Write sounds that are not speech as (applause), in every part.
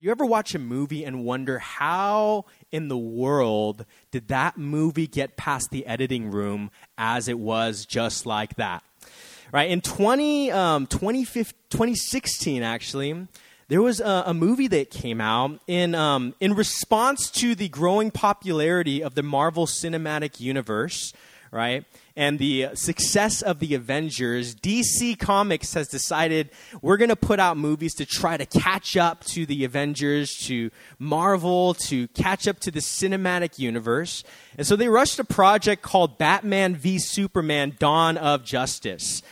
You ever watch a movie and wonder how in the world did that movie get past the editing room as it was just like that? Right? In 20, um, 2016, actually, there was a, a, movie that came out in, um, in response to the growing popularity of the Marvel Cinematic Universe, right? And the success of the Avengers, DC Comics has decided we're going to put out movies to try to catch up to the Avengers, to Marvel, to catch up to the cinematic universe. And so they rushed a project called Batman v Superman Dawn of Justice.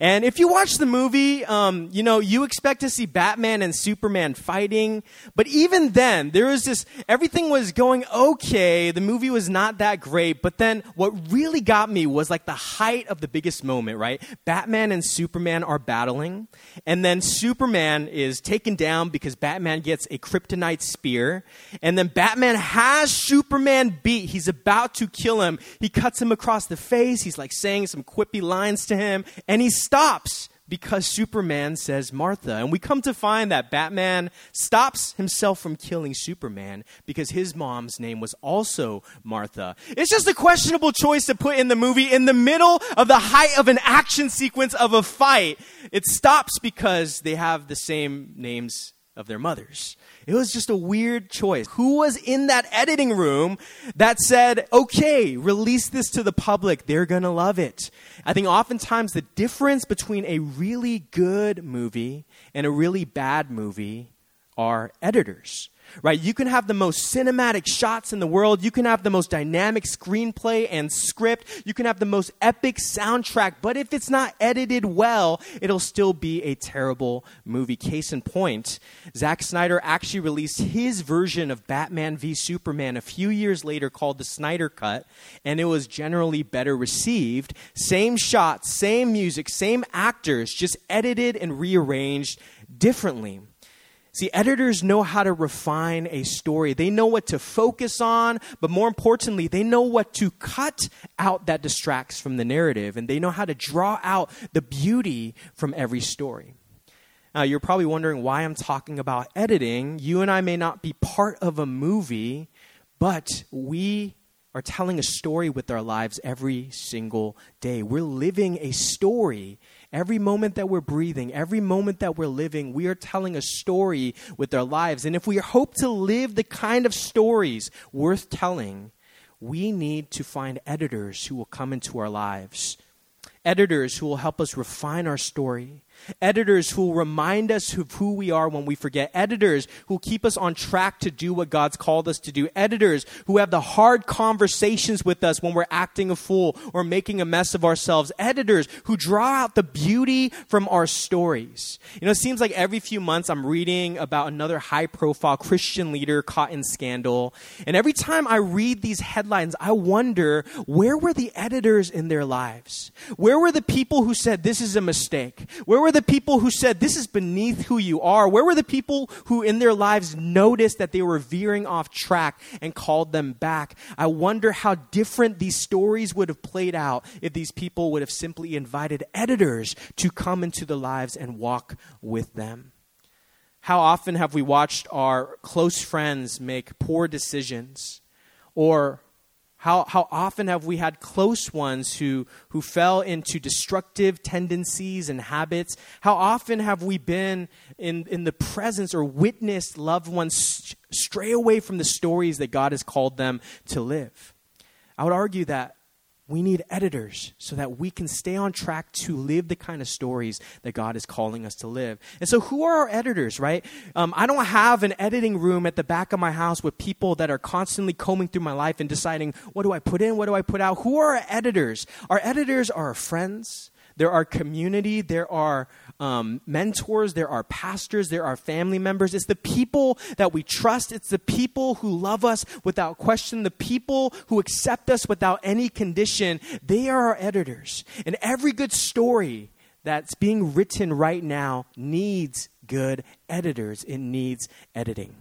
And if you watch the movie, um, you know, you expect to see Batman and Superman fighting. But even then, there was this, everything was going okay. The movie was not that great. But then what really got me was like the height of the biggest moment, right? Batman and Superman are battling. And then Superman is taken down because Batman gets a kryptonite spear. And then Batman has Superman beat. He's about to kill him. He cuts him across the face. He's like saying some quippy lines to him. And he's stops because Superman says Martha. And we come to find that Batman stops himself from killing Superman because his mom's name was also Martha. It's just a questionable choice to put in the movie in the middle of the height of an action sequence of a fight. It stops because they have the same names of their mothers. It was just a weird choice. Who was in that editing room that said, okay, release this to the public. They're going to love it. I think oftentimes the difference between a really good movie and a really bad movie are editors right? You can have the most cinematic shots in the world. You can have the most dynamic screenplay and script. You can have the most epic soundtrack. But if it's not edited well, it'll still be a terrible movie. Case in point, Zack Snyder actually released his version of Batman v Superman a few years later called the Snyder Cut, and it was generally better received. Same shots, same music, same actors, just edited and rearranged differently. See, editors know how to refine a story. They know what to focus on, but more importantly, they know what to cut out that distracts from the narrative, and they know how to draw out the beauty from every story. Now, you're probably wondering why I'm talking about editing. You and I may not be part of a movie, but we are telling a story with our lives every single day. We're living a story Every moment that we're breathing, every moment that we're living, we are telling a story with our lives. And if we hope to live the kind of stories worth telling, we need to find editors who will come into our lives. Editors who will help us refine our story, Editors who remind us of who we are when we forget. Editors who keep us on track to do what God's called us to do. Editors who have the hard conversations with us when we're acting a fool or making a mess of ourselves. Editors who draw out the beauty from our stories. You know, it seems like every few months I'm reading about another high profile Christian leader caught in scandal. And every time I read these headlines, I wonder where were the editors in their lives? Where were the people who said this is a mistake? Where were the people who said, This is beneath who you are? Where were the people who in their lives noticed that they were veering off track and called them back? I wonder how different these stories would have played out if these people would have simply invited editors to come into their lives and walk with them. How often have we watched our close friends make poor decisions or how, how often have we had close ones who, who fell into destructive tendencies and habits? How often have we been in, in the presence or witnessed loved ones stray away from the stories that God has called them to live? I would argue that we need editors so that we can stay on track to live the kind of stories that God is calling us to live. And so, who are our editors, right? Um, I don't have an editing room at the back of my house with people that are constantly combing through my life and deciding what do I put in, what do I put out. Who are our editors? Our editors are our friends, there are community, there are um, mentors, there are pastors, there are family members. It's the people that we trust. It's the people who love us without question, the people who accept us without any condition. They are our editors. And every good story that's being written right now needs good editors, it needs editing.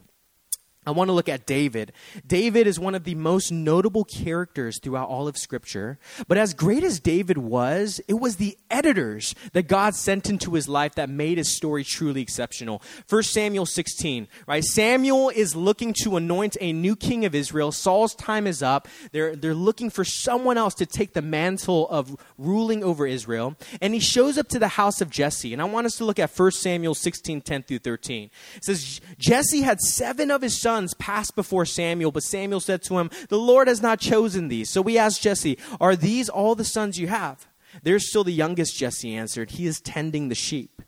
I want to look at David. David is one of the most notable characters throughout all of Scripture. But as great as David was, it was the editors that God sent into his life that made his story truly exceptional. 1 Samuel 16, right? Samuel is looking to anoint a new king of Israel. Saul's time is up. They're, they're looking for someone else to take the mantle of ruling over Israel. And he shows up to the house of Jesse. And I want us to look at 1 Samuel 16, 10 through 13. It says, Jesse had seven of his sons sons passed before Samuel, but Samuel said to him, The Lord has not chosen these. So we asked Jesse, Are these all the sons you have? There's still the youngest, Jesse answered. He is tending the sheep.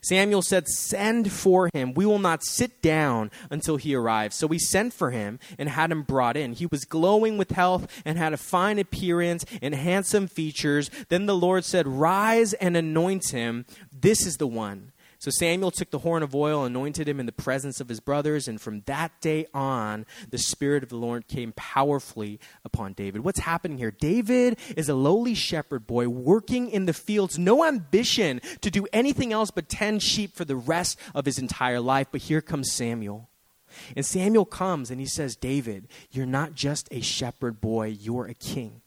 Samuel said, Send for him. We will not sit down until he arrives. So we sent for him and had him brought in. He was glowing with health and had a fine appearance and handsome features. Then the Lord said, Rise and anoint him. This is the one. So Samuel took the horn of oil, anointed him in the presence of his brothers, and from that day on, the Spirit of the Lord came powerfully upon David. What's happening here? David is a lowly shepherd boy working in the fields, no ambition to do anything else but tend sheep for the rest of his entire life. But here comes Samuel. And Samuel comes and he says, David, you're not just a shepherd boy, you're a king.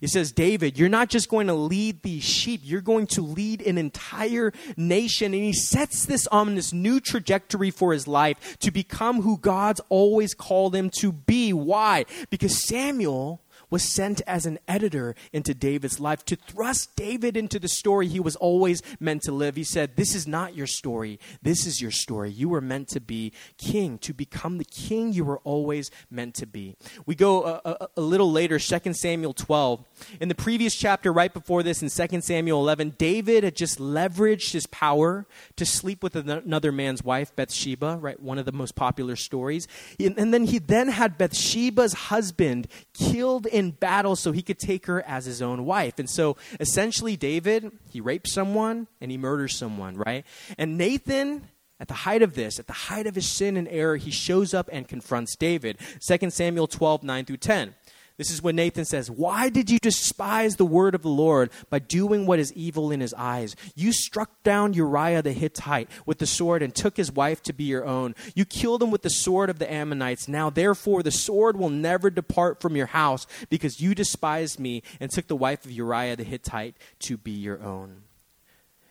It says, David, you're not just going to lead these sheep, you're going to lead an entire nation. And he sets this on this new trajectory for his life to become who God's always called him to be. Why? Because Samuel was sent as an editor into David's life to thrust David into the story he was always meant to live. He said, This is not your story. This is your story. You were meant to be king, to become the king you were always meant to be. We go a, a, a little later, 2 Samuel 12. In the previous chapter, right before this, in 2 Samuel 11, David had just leveraged his power to sleep with another man's wife, Bathsheba, right? One of the most popular stories. And then he then had Bathsheba's husband killed in in battle so he could take her as his own wife. And so essentially, David, he rapes someone and he murders someone, right? And Nathan, at the height of this, at the height of his sin and error, he shows up and confronts David. 2 Samuel 12, 9 through 10. This is when Nathan says, Why did you despise the word of the Lord by doing what is evil in his eyes? You struck down Uriah the Hittite with the sword and took his wife to be your own. You killed him with the sword of the Ammonites. Now, therefore, the sword will never depart from your house because you despised me and took the wife of Uriah the Hittite to be your own.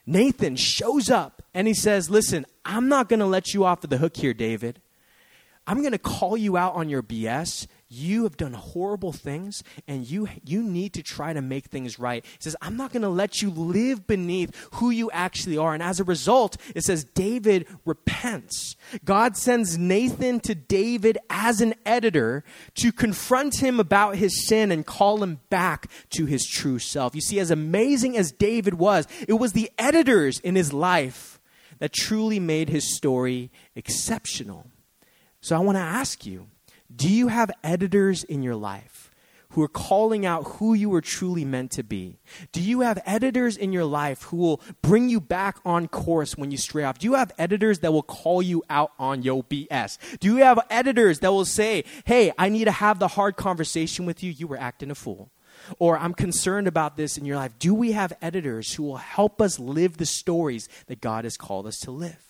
Nathan shows up and he says, Listen, I'm not going to let you off of the hook here, David. I'm going to call you out on your BS you have done horrible things and you you need to try to make things right. He says i'm not going to let you live beneath who you actually are. And as a result it says david repents. God sends nathan to david as an editor to confront him about his sin and call him back to his true self. You see as amazing as david was it was the editors in his life that truly made his story exceptional. So i want to ask you do you have editors in your life who are calling out who you are truly meant to be? Do you have editors in your life who will bring you back on course when you stray off? Do you have editors that will call you out on your BS? Do you have editors that will say, hey, I need to have the hard conversation with you? You were acting a fool or I'm concerned about this in your life. Do we have editors who will help us live the stories that God has called us to live?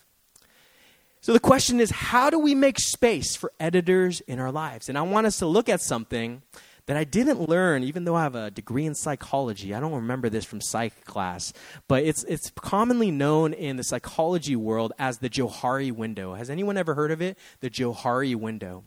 So the question is how do we make space for editors in our lives? And I want us to look at something that I didn't learn, even though I have a degree in psychology. I don't remember this from psych class, but it's, it's commonly known in the psychology world as the Johari window. Has anyone ever heard of it? The Johari window.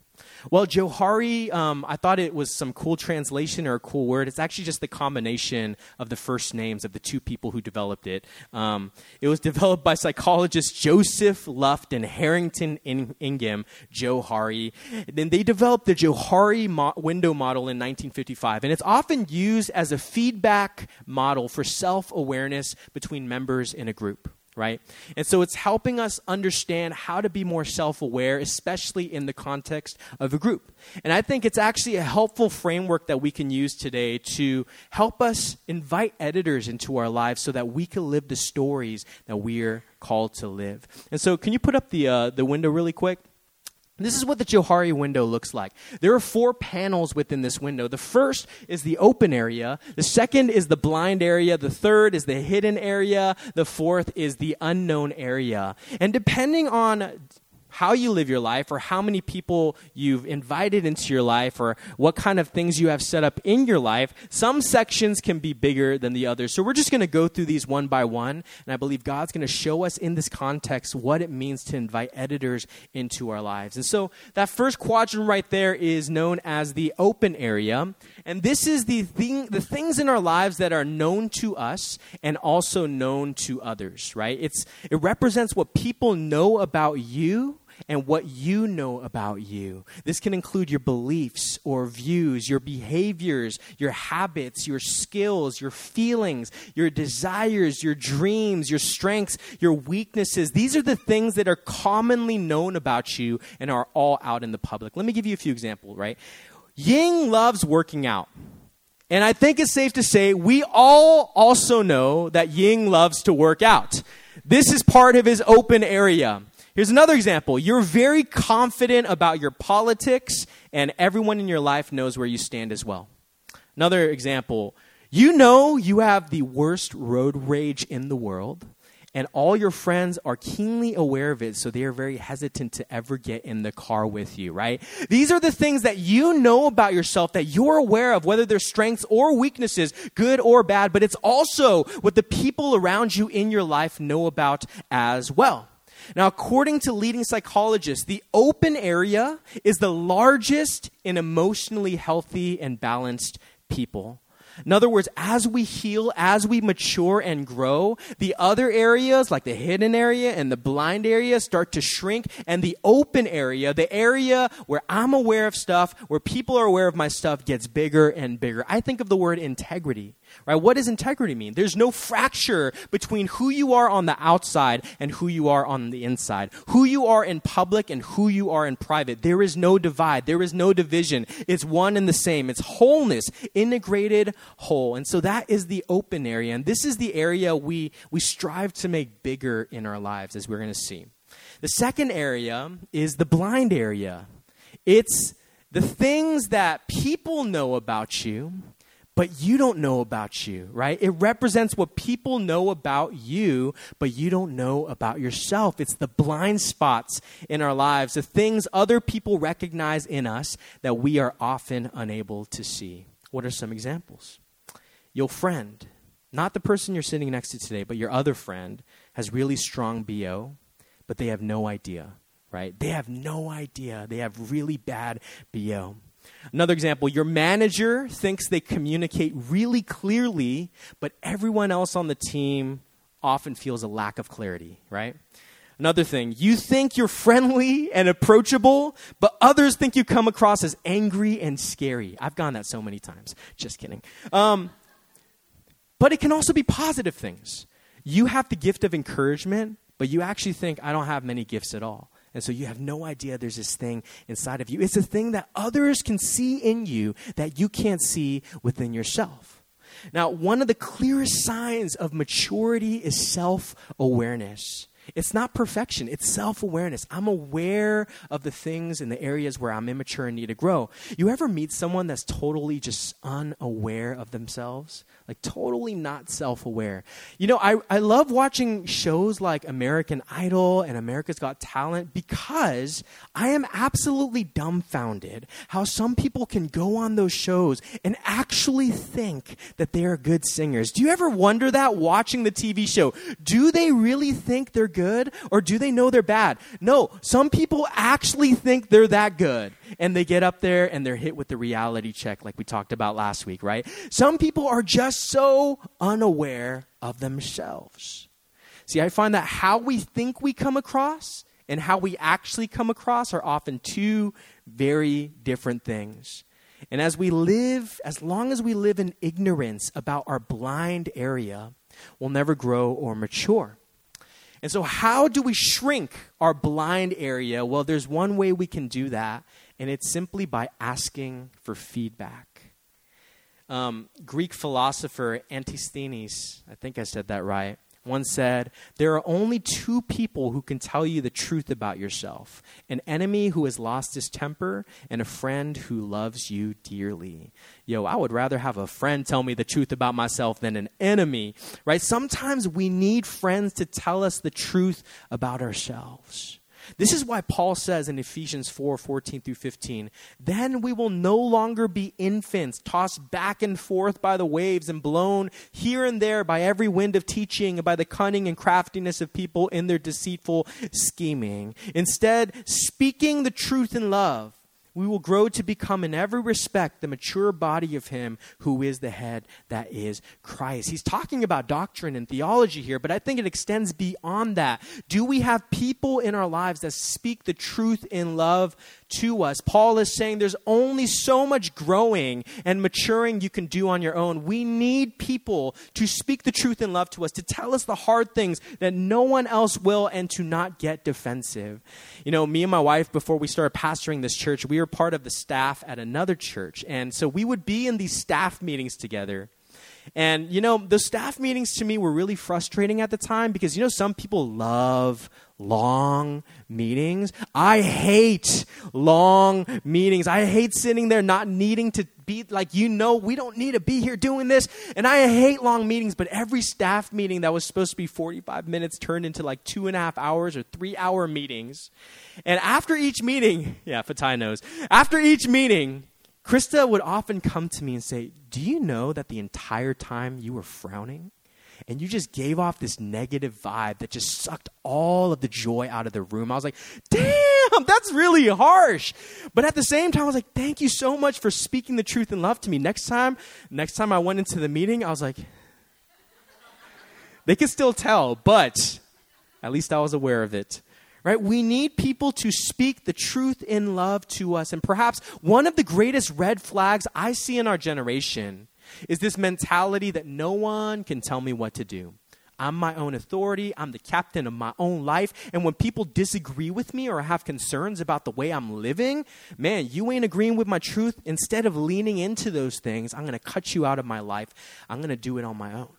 Well, Johari, um, I thought it was some cool translation or a cool word. It's actually just the combination of the first names of the two people who developed it. Um, it was (laughs) developed by psychologists Joseph Luft and Harrington In- Ingham, Johari. Then they developed the Johari mo- window model in 1955, and it's often used as a feedback model for self awareness between members in a group right? And so it's helping us understand how to be more self aware, especially in the context of a group. And I think it's actually a helpful framework that we can use today to help us invite editors into our lives so that we can live the stories that we're called to live. And so, can you put up the, uh, the window really quick? This is what the Johari window looks like. There are four panels within this window. The first is the open area, the second is the blind area, the third is the hidden area, the fourth is the unknown area. And depending on how you live your life or how many people you've invited into your life or what kind of things you have set up in your life, some sections can be bigger than the others. So we're just going to go through these one by one. And I believe God's going to show us in this context what it means to invite editors into our lives. And so that first quadrant right there is known as the open area. And this is the thing, the things in our lives that are known to us and also known to others, right? It's, it represents what people know about you and what you know about you. This can include your beliefs or views, your behaviors, your habits, your skills, your feelings, your desires, your dreams, your strengths, your weaknesses. These are the things that are commonly known about you and are all out in the public. Let me give you a few examples, right? Ying loves working out. And I think it's safe to say we all also know that Ying loves to work out. This is part of his open area. Here's another example. You're very confident about your politics, and everyone in your life knows where you stand as well. Another example. You know you have the worst road rage in the world, and all your friends are keenly aware of it, so they are very hesitant to ever get in the car with you, right? These are the things that you know about yourself that you're aware of, whether they're strengths or weaknesses, good or bad, but it's also what the people around you in your life know about as well. Now, according to leading psychologists, the open area is the largest in emotionally healthy and balanced people. In other words, as we heal, as we mature and grow, the other areas, like the hidden area and the blind area, start to shrink. And the open area, the area where I'm aware of stuff, where people are aware of my stuff, gets bigger and bigger. I think of the word integrity. Right? What does integrity mean? There's no fracture between who you are on the outside and who you are on the inside. Who you are in public and who you are in private. There is no divide. There is no division. It's one and the same. It's wholeness, integrated whole. And so that is the open area. And this is the area we, we strive to make bigger in our lives, as we're going to see. The second area is the blind area. It's the things that people know about you but you don't know about you, right? It represents what people know about you, but you don't know about yourself. It's the blind spots in our lives, the things other people recognize in us that we are often unable to see. What are some examples? Your friend, not the person you're sitting next to today, but your other friend, has really strong BO, but they have no idea, right? They have no idea. They have really bad BO. Another example your manager thinks they communicate really clearly, but everyone else on the team often feels a lack of clarity, right? Another thing, you think you're friendly and approachable, but others think you come across as angry and scary. I've gone that so many times. Just kidding. Um, but it can also be positive things. You have the gift of encouragement, but you actually think, I don't have many gifts at all. And so you have no idea there's this thing inside of you. It's a thing that others can see in you that you can't see within yourself. Now, one of the clearest signs of maturity is self awareness. It's not perfection, it's self awareness. I'm aware of the things in the areas where I'm immature and need to grow. You ever meet someone that's totally just unaware of themselves? Like, totally not self aware. You know, I, I love watching shows like American Idol and America's Got Talent because I am absolutely dumbfounded how some people can go on those shows and actually think that they are good singers. Do you ever wonder that watching the TV show? Do they really think they're good or do they know they're bad? No, some people actually think they're that good and they get up there and they're hit with the reality check, like we talked about last week, right? Some people are just so unaware of themselves. See, I find that how we think we come across and how we actually come across are often two very different things. And as we live, as long as we live in ignorance about our blind area, we'll never grow or mature. And so, how do we shrink our blind area? Well, there's one way we can do that, and it's simply by asking for feedback. Um, Greek philosopher Antisthenes, I think I said that right, once said, There are only two people who can tell you the truth about yourself an enemy who has lost his temper, and a friend who loves you dearly. Yo, I would rather have a friend tell me the truth about myself than an enemy, right? Sometimes we need friends to tell us the truth about ourselves. This is why Paul says in Ephesians 4 14 through 15, then we will no longer be infants, tossed back and forth by the waves and blown here and there by every wind of teaching and by the cunning and craftiness of people in their deceitful scheming. Instead, speaking the truth in love we will grow to become in every respect the mature body of him who is the head that is Christ. He's talking about doctrine and theology here, but I think it extends beyond that. Do we have people in our lives that speak the truth in love to us. Paul is saying there's only so much growing and maturing you can do on your own. We need people to speak the truth in love to us, to tell us the hard things that no one else will, and to not get defensive. You know, me and my wife, before we started pastoring this church, we were part of the staff at another church. And so we would be in these staff meetings together. And, you know, the staff meetings to me were really frustrating at the time because, you know, some people love long meetings. I hate long meetings. I hate sitting there not needing to be like, you know, we don't need to be here doing this. And I hate long meetings, but every staff meeting that was supposed to be 45 minutes turned into like two and a half hours or three hour meetings. And after each meeting, (laughs) yeah, Fatai knows, after each meeting, Krista would often come to me and say, Do you know that the entire time you were frowning? and you just gave off this negative vibe that just sucked all of the joy out of the room. I was like, damn, that's really harsh. But at the same time, I was like, thank you so much for speaking the truth and love to me. Next time, next time I went into the meeting, I was like, they could still tell, but at least I was aware of it. Right? We need people to speak the truth in love to us. And perhaps one of the greatest red flags I see in our generation is this mentality that no one can tell me what to do. I'm my own authority. I'm the captain of my own life. And when people disagree with me or have concerns about the way I'm living, man, you ain't agreeing with my truth. Instead of leaning into those things, I'm going to cut you out of my life. I'm going to do it on my own.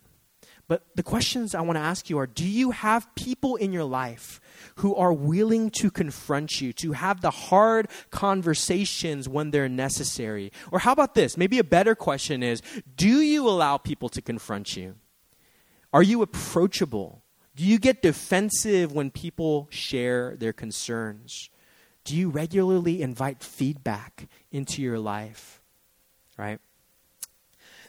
But the questions I want to ask you are do you have people in your life who are willing to confront you, to have the hard conversations when they're necessary? Or how about this? Maybe a better question is do you allow people to confront you? Are you approachable? Do you get defensive when people share their concerns? Do you regularly invite feedback into your life? Right?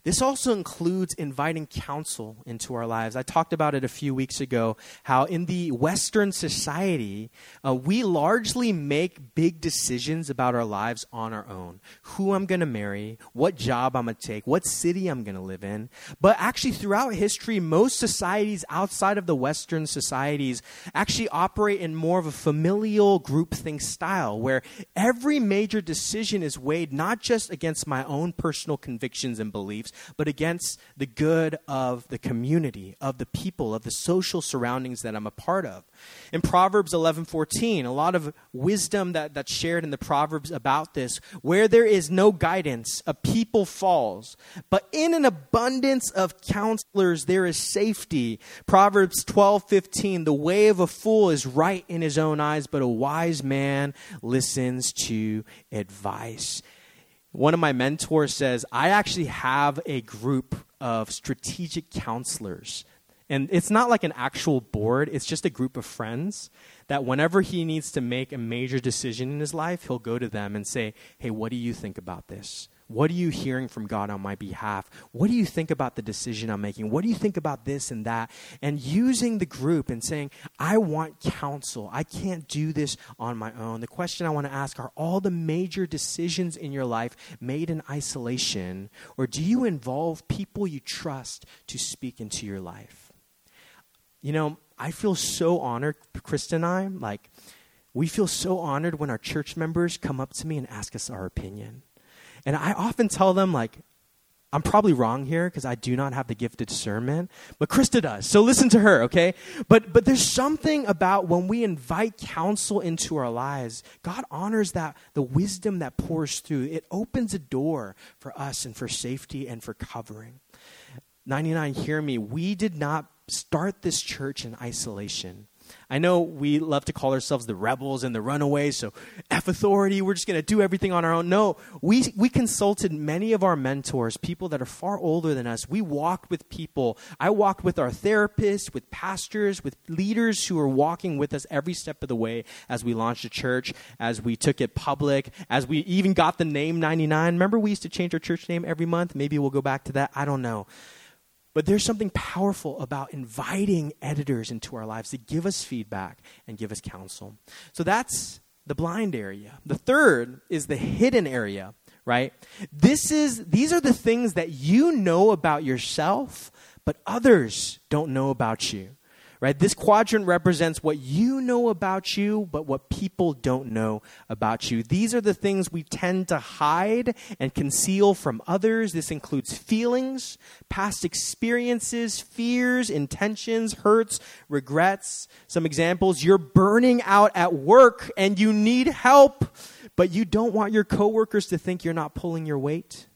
This also includes inviting counsel into our lives. I talked about it a few weeks ago how in the Western society, uh, we largely make big decisions about our lives on our own. Who I'm going to marry, what job I'm going to take, what city I'm going to live in. But actually, throughout history, most societies outside of the Western societies actually operate in more of a familial groupthink style where every major decision is weighed not just against my own personal convictions and beliefs, but against the good of the community, of the people, of the social surroundings that I'm a part of. In Proverbs 11:14, a lot of wisdom that, that's shared in the Proverbs about this. Where there is no guidance, a people falls. But in an abundance of counselors, there is safety. Proverbs 12:15, the way of a fool is right in his own eyes, but a wise man listens to advice one of my mentors says, I actually have a group of strategic counselors. And it's not like an actual board, it's just a group of friends that whenever he needs to make a major decision in his life, he'll go to them and say, Hey, what do you think about this? What are you hearing from God on my behalf? What do you think about the decision I'm making? What do you think about this and that? And using the group and saying, I want counsel. I can't do this on my own. The question I want to ask are all the major decisions in your life made in isolation, or do you involve people you trust to speak into your life? You know, I feel so honored, Krista and I, like, we feel so honored when our church members come up to me and ask us our opinion. And I often tell them, like, I'm probably wrong here because I do not have the gift of discernment, but Krista does. So listen to her, okay? But but there's something about when we invite counsel into our lives, God honors that the wisdom that pours through. It opens a door for us and for safety and for covering. 99, hear me. We did not start this church in isolation. I know we love to call ourselves the rebels and the runaways, so F authority, we're just going to do everything on our own. No, we, we consulted many of our mentors, people that are far older than us. We walked with people. I walked with our therapists, with pastors, with leaders who are walking with us every step of the way as we launched a church, as we took it public, as we even got the name 99. Remember, we used to change our church name every month? Maybe we'll go back to that. I don't know. But there's something powerful about inviting editors into our lives to give us feedback and give us counsel. So that's the blind area. The third is the hidden area, right? This is these are the things that you know about yourself, but others don't know about you right? This quadrant represents what you know about you, but what people don't know about you. These are the things we tend to hide and conceal from others. This includes feelings, past experiences, fears, intentions, hurts, regrets. Some examples you're burning out at work and you need help, but you don't want your coworkers to think you're not pulling your weight.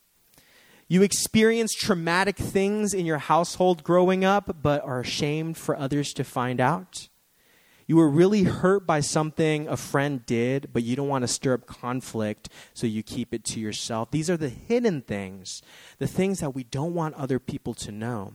You experienced traumatic things in your household growing up, but are ashamed for others to find out. You were really hurt by something a friend did, but you don't want to stir up conflict, so you keep it to yourself. These are the hidden things, the things that we don't want other people to know.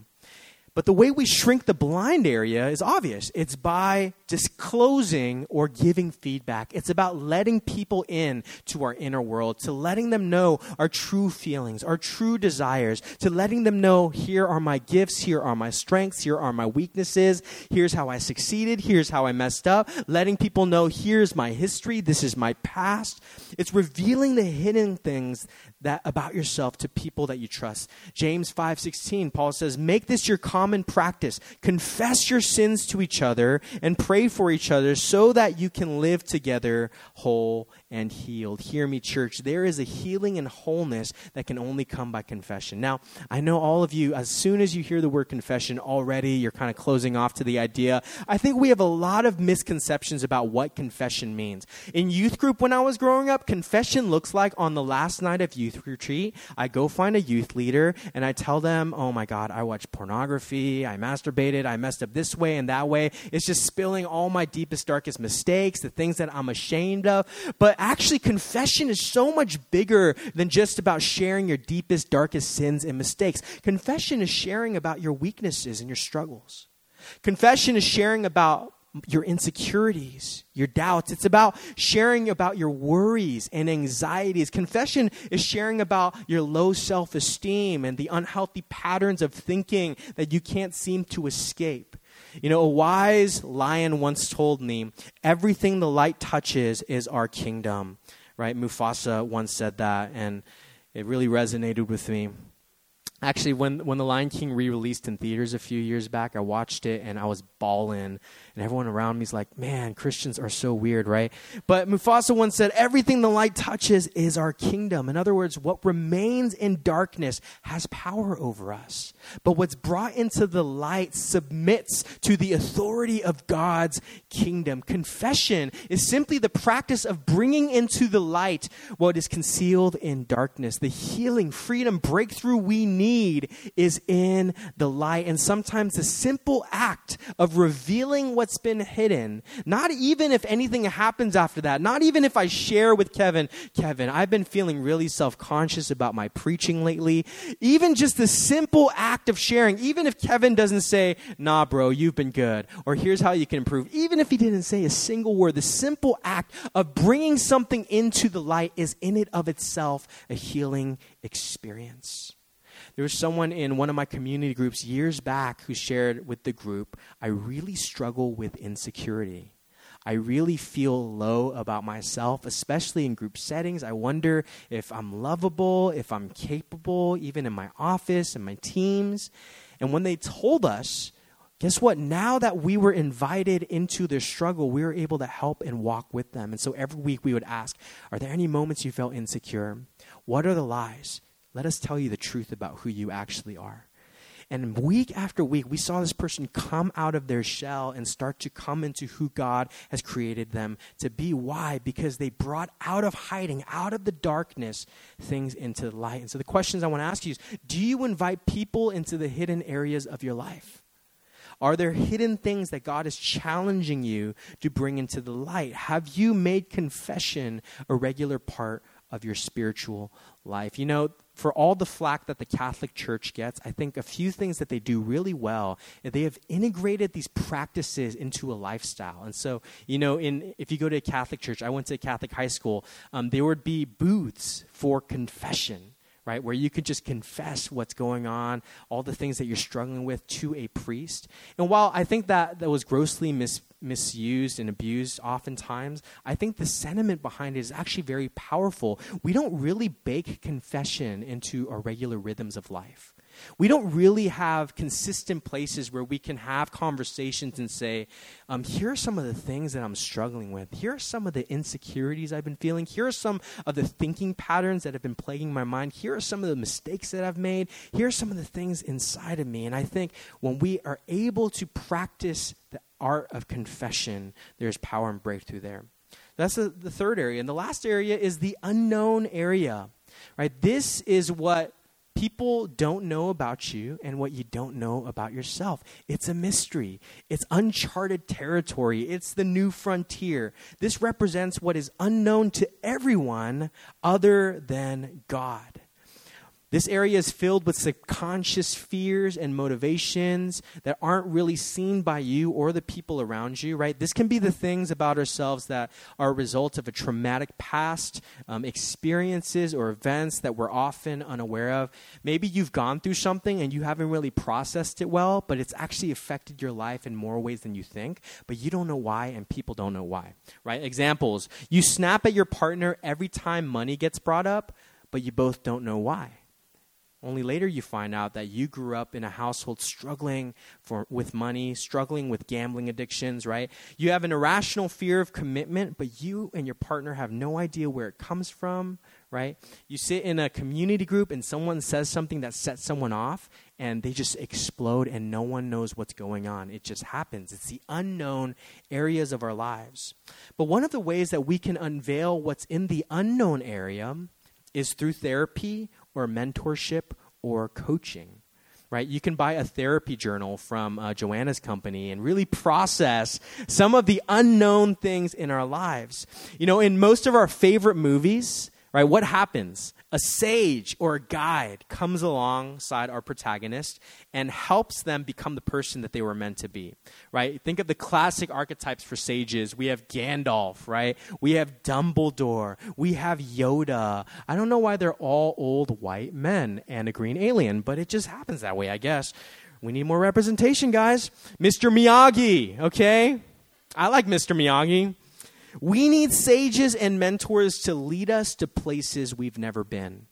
But the way we shrink the blind area is obvious. It's by disclosing or giving feedback. It's about letting people in to our inner world, to letting them know our true feelings, our true desires, to letting them know here are my gifts, here are my strengths, here are my weaknesses, here's how I succeeded, here's how I messed up, letting people know here's my history, this is my past. It's revealing the hidden things that about yourself to people that you trust. James 5:16 Paul says, "Make this your common practice. Confess your sins to each other and pray for each other so that you can live together whole and healed. Hear me, church. There is a healing and wholeness that can only come by confession. Now, I know all of you, as soon as you hear the word confession already, you're kind of closing off to the idea. I think we have a lot of misconceptions about what confession means. In youth group, when I was growing up, confession looks like on the last night of youth retreat, I go find a youth leader and I tell them, oh my God, I watched pornography, I masturbated, I messed up this way and that way. It's just spilling all my deepest, darkest mistakes, the things that I'm ashamed of. But actually, confession is so much bigger than just about sharing your deepest, darkest sins and mistakes. Confession is sharing about your weaknesses and your struggles. Confession is sharing about your insecurities, your doubts. It's about sharing about your worries and anxieties. Confession is sharing about your low self esteem and the unhealthy patterns of thinking that you can't seem to escape. You know, a wise lion once told me, everything the light touches is our kingdom. Right? Mufasa once said that, and it really resonated with me. Actually, when, when The Lion King re released in theaters a few years back, I watched it and I was bawling and everyone around me is like, man, Christians are so weird, right? But Mufasa once said, everything the light touches is our kingdom. In other words, what remains in darkness has power over us. But what's brought into the light submits to the authority of God's kingdom. Confession is simply the practice of bringing into the light what is concealed in darkness. The healing, freedom, breakthrough we need is in the light. And sometimes the simple act of revealing what what's been hidden. Not even if anything happens after that. Not even if I share with Kevin, Kevin, I've been feeling really self conscious about my preaching lately. Even just the simple act of sharing, even if Kevin doesn't say, nah, bro, you've been good, or here's how you can improve, even if he didn't say a single word, the simple act of bringing something into the light is in it of itself a healing experience. There was someone in one of my community groups years back who shared with the group, I really struggle with insecurity. I really feel low about myself, especially in group settings. I wonder if I'm lovable, if I'm capable, even in my office and my teams. And when they told us, guess what? Now that we were invited into their struggle, we were able to help and walk with them. And so every week we would ask, Are there any moments you felt insecure? What are the lies? Let us tell you the truth about who you actually are. And week after week, we saw this person come out of their shell and start to come into who God has created them to be. Why? Because they brought out of hiding, out of the darkness, things into the light. And so the questions I want to ask you is do you invite people into the hidden areas of your life? Are there hidden things that God is challenging you to bring into the light? Have you made confession a regular part of your spiritual life? You know, for all the flack that the Catholic Church gets, I think a few things that they do really well, they have integrated these practices into a lifestyle. And so, you know, in if you go to a Catholic church, I went to a Catholic high school, um, there would be booths for confession right? Where you could just confess what's going on, all the things that you're struggling with to a priest. And while I think that that was grossly mis- misused and abused oftentimes, I think the sentiment behind it is actually very powerful. We don't really bake confession into our regular rhythms of life. We don't really have consistent places where we can have conversations and say, um, here are some of the things that I'm struggling with. Here are some of the insecurities I've been feeling. Here are some of the thinking patterns that have been plaguing my mind. Here are some of the mistakes that I've made. Here are some of the things inside of me. And I think when we are able to practice the art of confession, there's power and breakthrough there. That's the, the third area. And the last area is the unknown area. Right? This is what people don't know about you and what you don't know about yourself. It's a mystery, it's uncharted territory, it's the new frontier. This represents what is unknown to everyone other than God. This area is filled with subconscious fears and motivations that aren't really seen by you or the people around you, right? This can be the things about ourselves that are a result of a traumatic past, um, experiences or events that we're often unaware of. Maybe you've gone through something and you haven't really processed it well, but it's actually affected your life in more ways than you think, but you don't know why and people don't know why, right? Examples you snap at your partner every time money gets brought up, but you both don't know why only later you find out that you grew up in a household struggling for, with money, struggling with gambling addictions, right? You have an irrational fear of commitment, but you and your partner have no idea where it comes from, right? You sit in a community group and someone says something that sets someone off and they just explode and no one knows what's going on. It just happens. It's the unknown areas of our lives. But one of the ways that we can unveil what's in the unknown area is through therapy or mentorship or coaching right? You can buy a therapy journal from uh, Joanna's company and really process some of the unknown things in our lives. You know, in most of our favorite movies, right, what happens? A sage or a guide comes alongside our protagonist and helps them become the person that they were meant to be, right? Think of the classic archetypes for sages. We have Gandalf, right? We have Dumbledore. We have Yoda. I don't know why they're all old white men and a green alien, but it just happens that way, I guess. We need more representation, guys. Mr. Miyagi, okay? I like Mr. Miyagi. We need sages and mentors to lead us to places we've never been,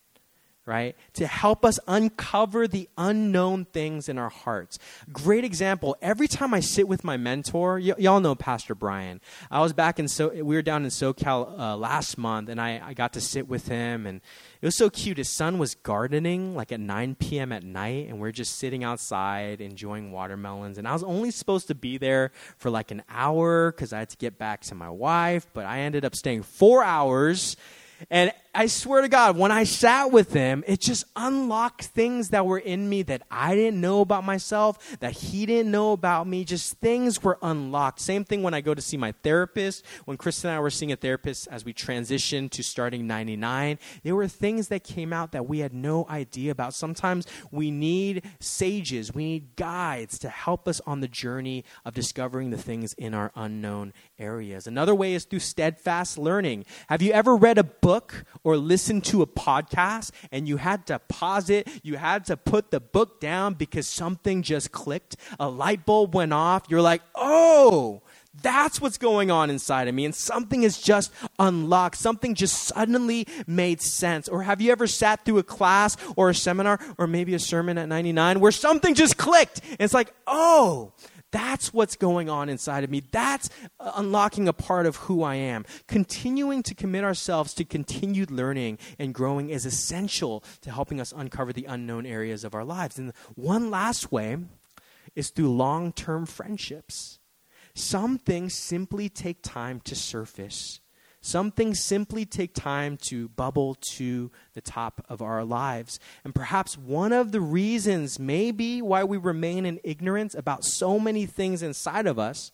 right? To help us uncover the unknown things in our hearts. Great example. Every time I sit with my mentor, y- y'all know Pastor Brian. I was back in so we were down in SoCal uh, last month, and I, I got to sit with him and it was so cute. His son was gardening like at 9 p.m. at night, and we are just sitting outside enjoying watermelons. And I was only supposed to be there for like an hour because I had to get back to my wife, but I ended up staying four hours. And I swear to God, when I sat with him, it just unlocked things that were in me that I didn't know about myself, that he didn't know about me. Just things were unlocked. Same thing when I go to see my therapist. When Chris and I were seeing a therapist as we transitioned to starting 99, there were things that came out that we had no idea about. Sometimes we need sages, we need guides to help us on the journey of discovering the things in our unknown areas. Another way is through steadfast learning. Have you ever read a book or listen to a podcast and you had to pause it, you had to put the book down because something just clicked, a light bulb went off, you're like, oh, that's what's going on inside of me. And something is just unlocked. Something just suddenly made sense. Or have you ever sat through a class or a seminar or maybe a sermon at 99 where something just clicked? And it's like, oh, that's what's going on inside of me. That's uh, unlocking a part of who I am. Continuing to commit ourselves to continued learning and growing is essential to helping us uncover the unknown areas of our lives. And one last way is through long term friendships. Some things simply take time to surface. Some things simply take time to bubble to the top of our lives. And perhaps one of the reasons, maybe, why we remain in ignorance about so many things inside of us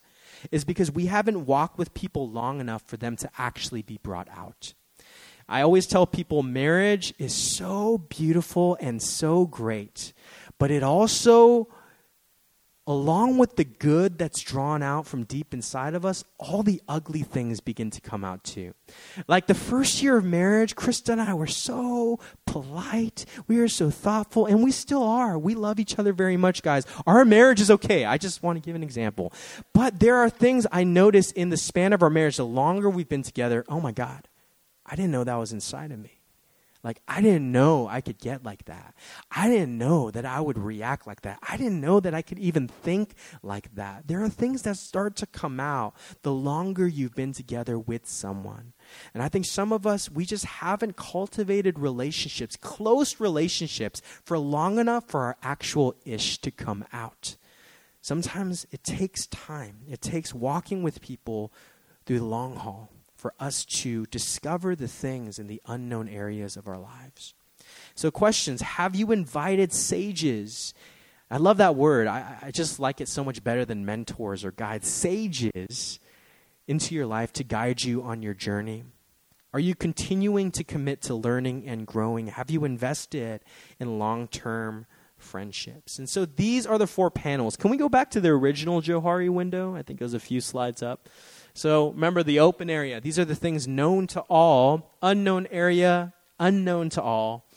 is because we haven't walked with people long enough for them to actually be brought out. I always tell people marriage is so beautiful and so great, but it also along with the good that's drawn out from deep inside of us, all the ugly things begin to come out too. Like the first year of marriage, Krista and I were so polite. We were so thoughtful, and we still are. We love each other very much, guys. Our marriage is okay. I just want to give an example. But there are things I notice in the span of our marriage, the longer we've been together, oh my God, I didn't know that was inside of me. Like, I didn't know I could get like that. I didn't know that I would react like that. I didn't know that I could even think like that. There are things that start to come out the longer you've been together with someone. And I think some of us, we just haven't cultivated relationships, close relationships, for long enough for our actual ish to come out. Sometimes it takes time, it takes walking with people through the long haul for us to discover the things in the unknown areas of our lives. So, questions Have you invited sages? I love that word. I, I just like it so much better than mentors or guides. Sages into your life to guide you on your journey. Are you continuing to commit to learning and growing? Have you invested in long term friendships? And so these are the four panels. Can we go back to the original Johari window? I think it was a few slides up. So remember the open area. These are the things known to all, unknown area, unknown to all.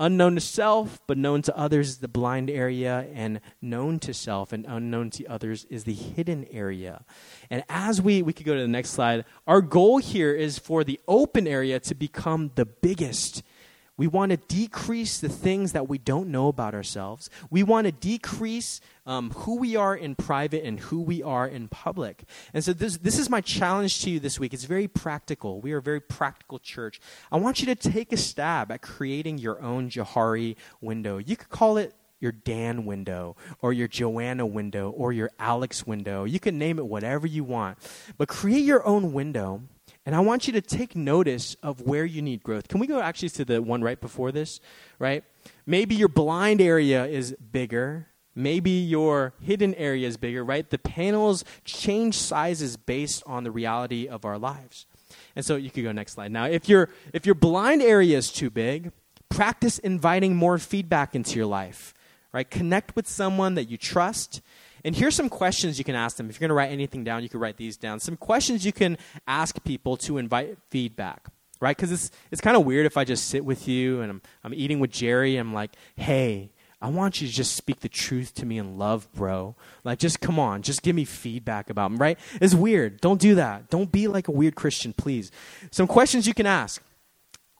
Unknown to self, but known to others is the blind area, and known to self and unknown to others is the hidden area. And as we, we could go to the next slide, our goal here is for the open area to become the biggest we want to decrease the things that we don't know about ourselves. We want to decrease um, who we are in private and who we are in public. And so, this, this is my challenge to you this week. It's very practical. We are a very practical church. I want you to take a stab at creating your own Johari window. You could call it your Dan window or your Joanna window or your Alex window. You can name it whatever you want. But create your own window and I want you to take notice of where you need growth. Can we go actually to the one right before this? Right? Maybe your blind area is bigger. Maybe your hidden area is bigger, right? The panels change sizes based on the reality of our lives. And so you could go next slide. Now, if your if your blind area is too big, practice inviting more feedback into your life. Right? Connect with someone that you trust and here's some questions you can ask them. If you're going to write anything down, you can write these down. Some questions you can ask people to invite feedback, right? Because it's, it's kind of weird if I just sit with you and I'm, I'm eating with Jerry I'm like, hey, I want you to just speak the truth to me in love, bro. Like, just come on, just give me feedback about me, right? It's weird. Don't do that. Don't be like a weird Christian, please. Some questions you can ask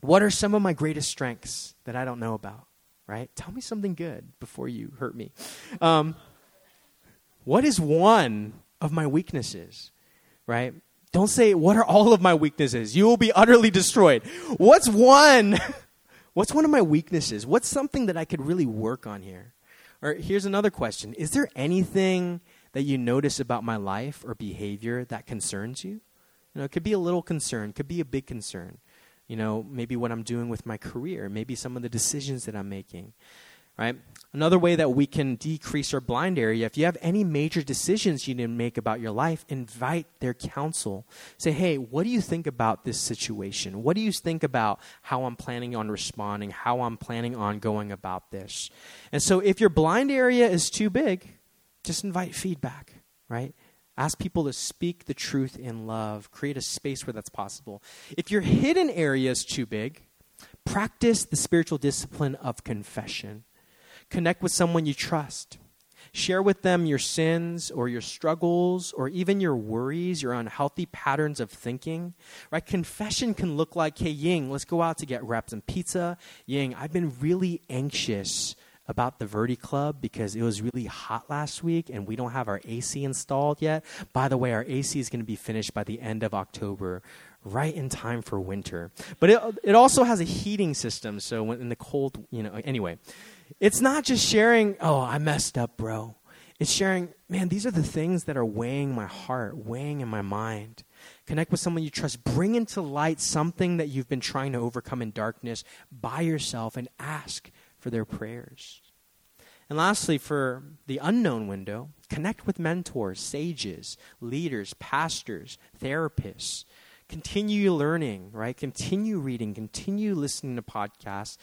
What are some of my greatest strengths that I don't know about, right? Tell me something good before you hurt me. Um, what is one of my weaknesses? Right? Don't say, What are all of my weaknesses? You will be utterly destroyed. What's one? (laughs) What's one of my weaknesses? What's something that I could really work on here? Or here's another question Is there anything that you notice about my life or behavior that concerns you? You know, it could be a little concern, could be a big concern. You know, maybe what I'm doing with my career, maybe some of the decisions that I'm making right? Another way that we can decrease our blind area, if you have any major decisions you need to make about your life, invite their counsel. Say, hey, what do you think about this situation? What do you think about how I'm planning on responding, how I'm planning on going about this? And so if your blind area is too big, just invite feedback, right? Ask people to speak the truth in love. Create a space where that's possible. If your hidden area is too big, practice the spiritual discipline of confession. Connect with someone you trust. Share with them your sins or your struggles or even your worries, your unhealthy patterns of thinking. Right? Confession can look like, hey, Ying, let's go out to get wraps and pizza. Ying, I've been really anxious about the Verdi Club because it was really hot last week and we don't have our AC installed yet. By the way, our AC is going to be finished by the end of October, right in time for winter. But it, it also has a heating system, so when in the cold, you know, anyway. It's not just sharing, oh, I messed up, bro. It's sharing, man, these are the things that are weighing my heart, weighing in my mind. Connect with someone you trust. Bring into light something that you've been trying to overcome in darkness by yourself and ask for their prayers. And lastly, for the unknown window, connect with mentors, sages, leaders, pastors, therapists. Continue learning, right? Continue reading, continue listening to podcasts,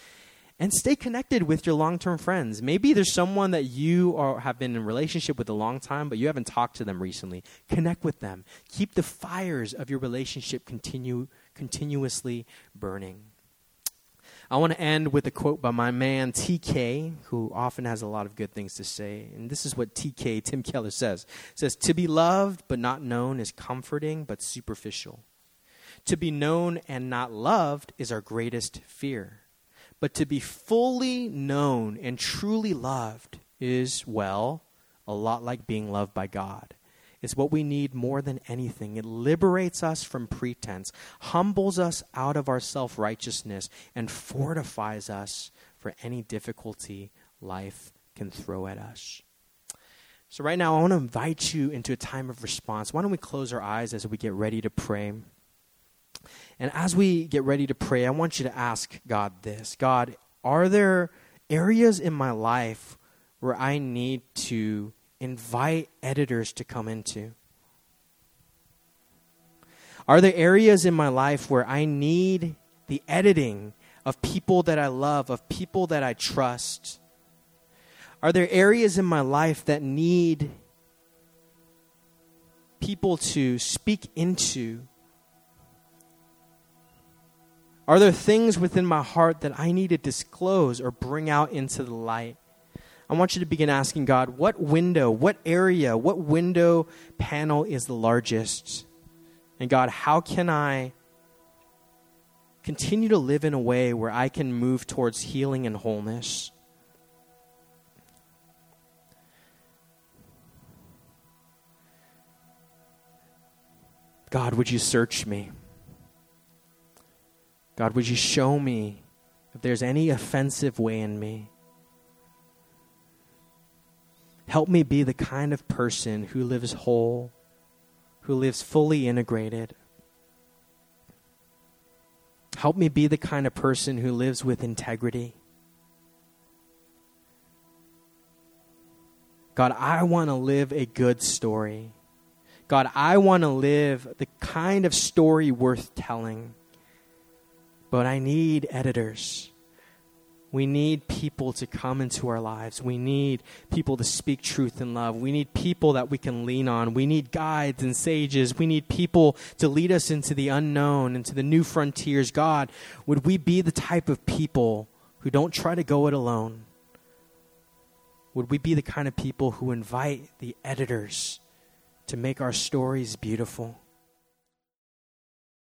and stay connected with your long-term friends. Maybe there's someone that you are, have been in relationship with a long time, but you haven't talked to them recently. Connect with them. Keep the fires of your relationship continue continuously burning. I want to end with a quote by my man TK, who often has a lot of good things to say. And this is what TK, Tim Keller, says. It says, To be loved but not known is comforting but superficial. To be known and not loved is our greatest fear. But to be fully known and truly loved is, well, a lot like being loved by God. It's what we need more than anything. It liberates us from pretense, humbles us out of our self righteousness, and fortifies us for any difficulty life can throw at us. So, right now, I want to invite you into a time of response. Why don't we close our eyes as we get ready to pray? And as we get ready to pray, I want you to ask God this God, are there areas in my life where I need to invite editors to come into? Are there areas in my life where I need the editing of people that I love, of people that I trust? Are there areas in my life that need people to speak into are there things within my heart that I need to disclose or bring out into the light? I want you to begin asking God, what window, what area, what window panel is the largest? And God, how can I continue to live in a way where I can move towards healing and wholeness? God, would you search me? God, would you show me if there's any offensive way in me? Help me be the kind of person who lives whole, who lives fully integrated. Help me be the kind of person who lives with integrity. God, I want to live a good story. God, I want to live the kind of story worth telling. But I need editors. We need people to come into our lives. We need people to speak truth and love. We need people that we can lean on. We need guides and sages. We need people to lead us into the unknown, into the new frontiers. God, would we be the type of people who don't try to go it alone? Would we be the kind of people who invite the editors to make our stories beautiful?